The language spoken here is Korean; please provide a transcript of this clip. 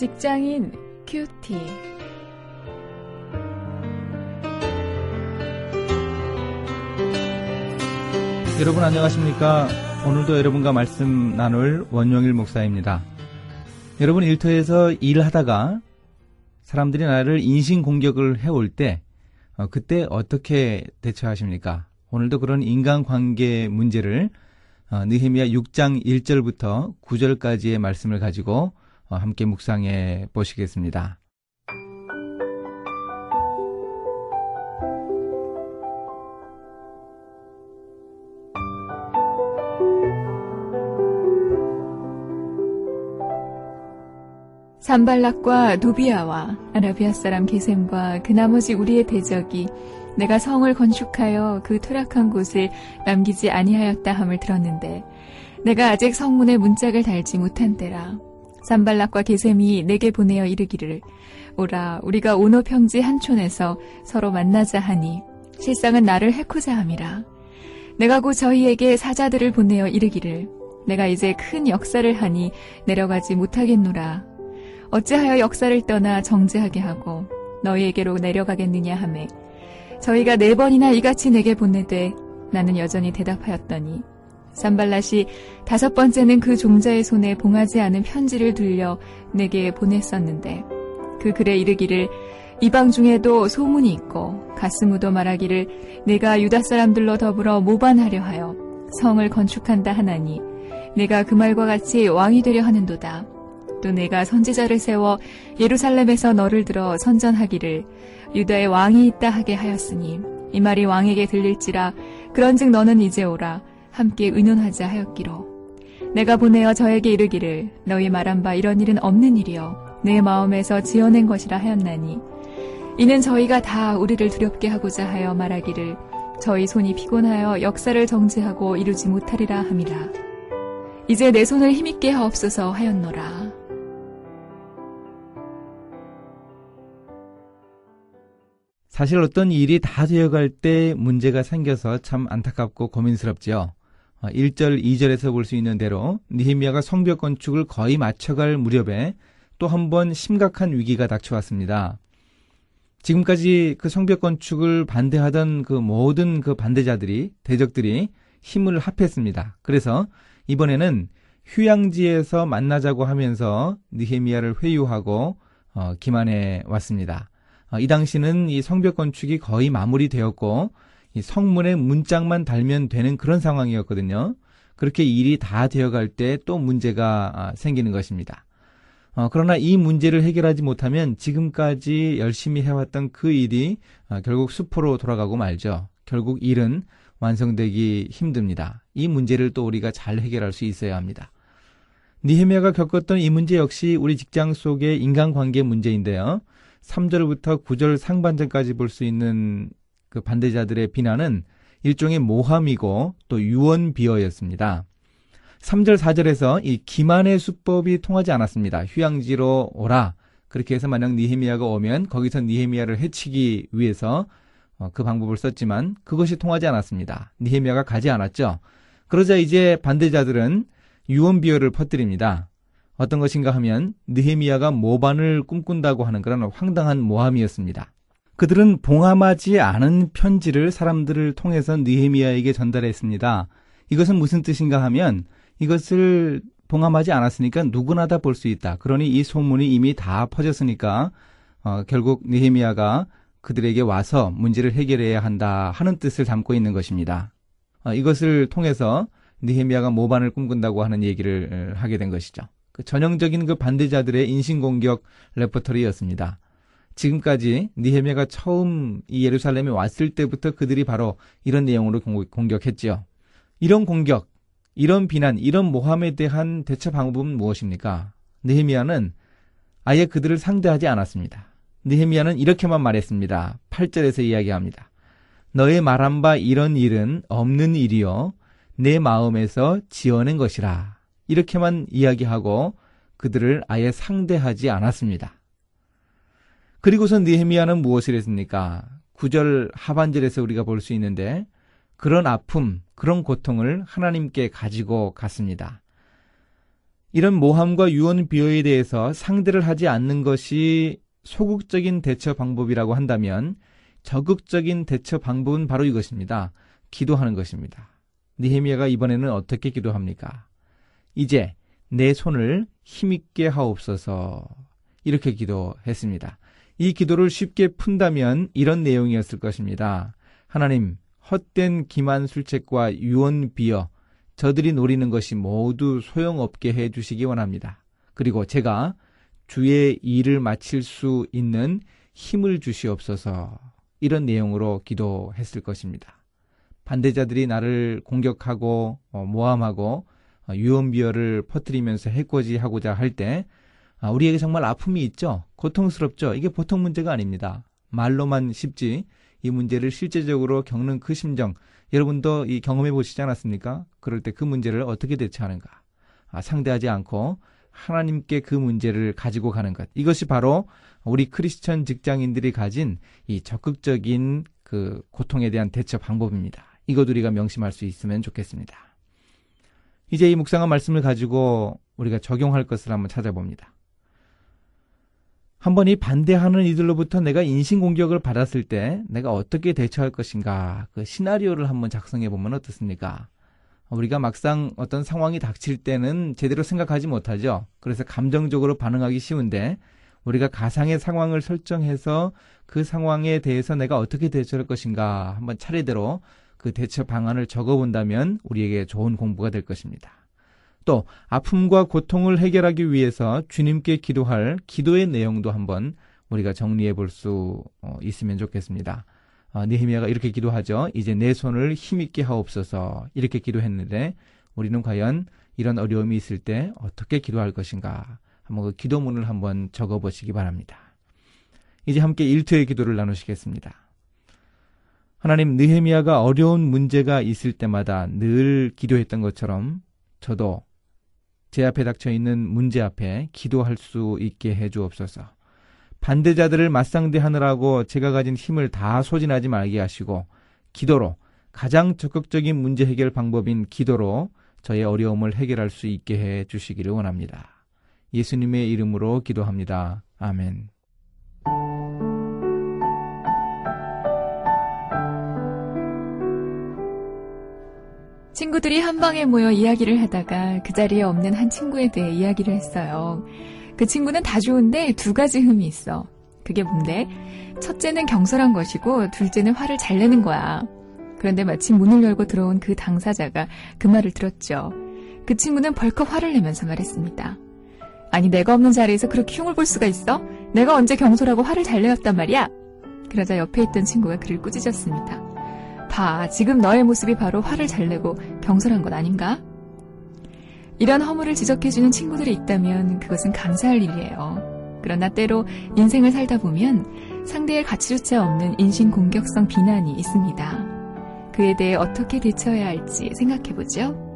직장인 큐티. 여러분 안녕하십니까? 오늘도 여러분과 말씀 나눌 원용일 목사입니다. 여러분 일터에서 일하다가 사람들이 나를 인신 공격을 해올 때 어, 그때 어떻게 대처하십니까? 오늘도 그런 인간관계 문제를 어, 느헤미야 6장 1절부터 9절까지의 말씀을 가지고 어, 함께 묵상해 보시겠습니다. 산발락과 누비아와 아라비아 사람 게셈과 그 나머지 우리의 대적이 내가 성을 건축하여 그 퇴락한 곳을 남기지 아니하였다 함을 들었는데 내가 아직 성문에 문짝을 달지 못한 때라 산발락과 게셈이 내게 보내어 이르기를 오라 우리가 오노 평지 한촌에서 서로 만나자 하니 실상은 나를 해코자 함이라. 내가 곧 저희에게 사자들을 보내어 이르기를 내가 이제 큰 역사를 하니 내려가지 못하겠노라. 어찌하여 역사를 떠나 정죄하게 하고 너희에게로 내려가겠느냐 하매 저희가 네 번이나 이같이 내게 보내되 나는 여전히 대답하였더니 산발랏이 다섯 번째는 그 종자의 손에 봉하지 않은 편지를 들려 내게 보냈었는데 그 글에 이르기를 이방 중에도 소문이 있고 가스무도 말하기를 내가 유다 사람들로 더불어 모반하려 하여 성을 건축한다 하나니 내가 그 말과 같이 왕이 되려 하는도다. 또 내가 선지자를 세워 예루살렘에서 너를 들어 선전하기를 유다의 왕이 있다 하게 하였으니 이 말이 왕에게 들릴지라 그런즉 너는 이제 오라 함께 의논하자 하였기로. 내가 보내어 저에게 이르기를 너희 말한 바 이런 일은 없는 일이여 내 마음에서 지어낸 것이라 하였나니. 이는 저희가 다 우리를 두렵게 하고자 하여 말하기를 저희 손이 피곤하여 역사를 정지하고 이루지 못하리라 함이라. 이제 내 손을 힘있게 하옵소서 하였노라. 사실 어떤 일이 다 되어갈 때 문제가 생겨서 참 안타깝고 고민스럽지요. 1절, 어, 2절에서 볼 수 있는 대로 니헤미야가 성벽 건축을 거의 마쳐갈 무렵에 또 한 번 심각한 위기가 닥쳐왔습니다. 지금까지 그 성벽 건축을 반대하던 그 모든 그 반대자들이 대적들이 힘을 합했습니다. 그래서 이번에는 휴양지에서 만나자고 하면서 니헤미야를 회유하고 어, 기만해 왔습니다. 어, 이 당시는 이 성벽 건축이 거의 마무리되었고 이 성문에 문짝만 달면 되는 그런 상황이었거든요. 그렇게 일이 다 되어갈 때 또 문제가 아, 생기는 것입니다. 어, 그러나 이 문제를 해결하지 못하면 지금까지 열심히 해왔던 그 일이 어, 결국 수포로 돌아가고 말죠. 결국 일은 완성되기 힘듭니다. 이 문제를 또 우리가 잘 해결할 수 있어야 합니다. 니헤미야가 겪었던 이 문제 역시 우리 직장 속의 인간관계 문제인데요. 3절부터 9절 상반절까지 볼 수 있는 그 반대자들의 비난은 일종의 모함이고 또 유언 비어였습니다. 3절 4절에서 이 기만의 수법이 통하지 않았습니다. 휴양지로 오라. 그렇게 해서 만약 니헤미야가 오면 거기서 니헤미야를 해치기 위해서 어, 그 방법을 썼지만 그것이 통하지 않았습니다. 니헤미야가 가지 않았죠. 그러자 이제 반대자들은 유언 비어를 퍼뜨립니다. 어떤 것인가 하면 느헤미야가 모반을 꿈꾼다고 하는 그런 황당한 모함이었습니다. 그들은 봉함하지 않은 편지를 사람들을 통해서 느헤미야에게 전달했습니다. 이것은 무슨 뜻인가 하면 이것을 봉함하지 않았으니까 누구나 다 볼 수 있다. 그러니 이 소문이 이미 다 퍼졌으니까 어, 결국 느헤미야가 그들에게 와서 문제를 해결해야 한다 하는 뜻을 담고 있는 것입니다. 어, 이것을 통해서 느헤미야가 모반을 꿈꾼다고 하는 얘기를 하게 된 것이죠. 그 전형적인 그 반대자들의 인신공격 레퍼토리였습니다. 지금까지 니헤미야가 처음 이 예루살렘에 왔을 때부터 그들이 바로 이런 내용으로 공격했지요. 이런 공격, 이런 비난, 이런 모함에 대한 대처 방법은 무엇입니까? 느헤미야는 아예 그들을 상대하지 않았습니다. 느헤미야는 이렇게만 말했습니다. 8절에서 이야기합니다. 너의 말한 바 이런 일은 없는 일이요 내 마음에서 지어낸 것이라. 이렇게만 이야기하고 그들을 아예 상대하지 않았습니다. 그리고서 니헤미야는 무엇을 했습니까? 9절 하반절에서 우리가 볼 수 있는데 그런 아픔, 그런 고통을 하나님께 가지고 갔습니다. 이런 모함과 유언 비어에 대해서 상대를 하지 않는 것이 소극적인 대처 방법이라고 한다면 적극적인 대처 방법은 바로 이것입니다. 기도하는 것입니다. 니헤미야가 이번에는 어떻게 기도합니까? 이제 내 손을 힘있게 하옵소서 이렇게 기도했습니다. 이 기도를 쉽게 푼다면 이런 내용이었을 것입니다. 하나님, 헛된 기만 술책과 유언 비어 저들이 노리는 것이 모두 소용없게 해 주시기 원합니다. 그리고 제가 주의 일을 마칠 수 있는 힘을 주시옵소서 이런 내용으로 기도했을 것입니다. 반대자들이 나를 공격하고 어, 모함하고 어, 유언비어를 퍼뜨리면서 해코지하고자 할때 아, 우리에게 정말 아픔이 있죠. 고통스럽죠. 이게 보통 문제가 아닙니다. 말로만 쉽지 이 문제를 실제적으로 겪는 그 심정 여러분도 이 경험해 보시지 않았습니까? 그럴 때 그 문제를 어떻게 대처하는가? 아, 상대하지 않고 하나님께 그 문제를 가지고 가는 것. 이것이 바로 우리 크리스천 직장인들이 가진 이 적극적인 그 고통에 대한 대처 방법입니다. 이것 우리가 명심할 수 있으면 좋겠습니다. 이제 이 묵상한 말씀을 가지고 우리가 적용할 것을 한번 찾아봅니다. 한번 이 반대하는 이들로부터 내가 인신공격을 받았을 때 내가 어떻게 대처할 것인가 그 시나리오를 한번 작성해 보면 어떻습니까? 우리가 막상 어떤 상황이 닥칠 때는 제대로 생각하지 못하죠. 그래서 감정적으로 반응하기 쉬운데 우리가 가상의 상황을 설정해서 그 상황에 대해서 내가 어떻게 대처할 것인가 한번 차례대로 그 대처 방안을 적어 본다면 우리에게 좋은 공부가 될 것입니다. 또 아픔과 고통을 해결하기 위해서 주님께 기도할 기도의 내용도 한번 우리가 정리해 볼수 어, 있으면 좋겠습니다. 어, 느헤미야가 이렇게 기도하죠. 이제 내 손을 힘있게 하옵소서 이렇게 기도했는데 우리는 과연 이런 어려움이 있을 때 어떻게 기도할 것인가 한번 그 기도문을 한번 적어 보시기 바랍니다. 이제 함께 일투의 기도를 나누시겠습니다. 하나님 느헤미야가 어려운 문제가 있을 때마다 늘 기도했던 것처럼 저도 제 앞에 닥쳐 있는 문제 앞에 기도할 수 있게 해 주옵소서. 반대자들을 맞상대하느라고 제가 가진 힘을 다 소진하지 말게 하시고 기도로 가장 적극적인 문제 해결 방법인 기도로 저의 어려움을 해결할 수 있게 해 주시기를 원합니다. 예수님의 이름으로 기도합니다. 아멘. 친구들이 한 방에 모여 이야기를 하다가 그 자리에 없는 한 친구에 대해 이야기를 했어요. 그 친구는 다 좋은데 두 가지 흠이 있어. 그게 뭔데? 첫째는 경솔한 것이고 둘째는 화를 잘 내는 거야. 그런데 마침 문을 열고 들어온 그 당사자가 그 말을 들었죠. 그 친구는 벌컥 화를 내면서 말했습니다. 아니 내가 없는 자리에서 그렇게 흉을 볼 수가 있어? 내가 언제 경솔하고 화를 잘 내었단 말이야? 그러자 옆에 있던 친구가 그를 꾸짖었습니다. 봐, 지금 너의 모습이 바로 화를 잘 내고 경솔한 것 아닌가? 이런 허물을 지적해주는 친구들이 있다면 그것은 감사할 일이에요. 그러나 때로 인생을 살다 보면 상대의 가치조차 없는 인신 공격성 비난이 있습니다. 그에 대해 어떻게 대처해야 할지 생각해보죠.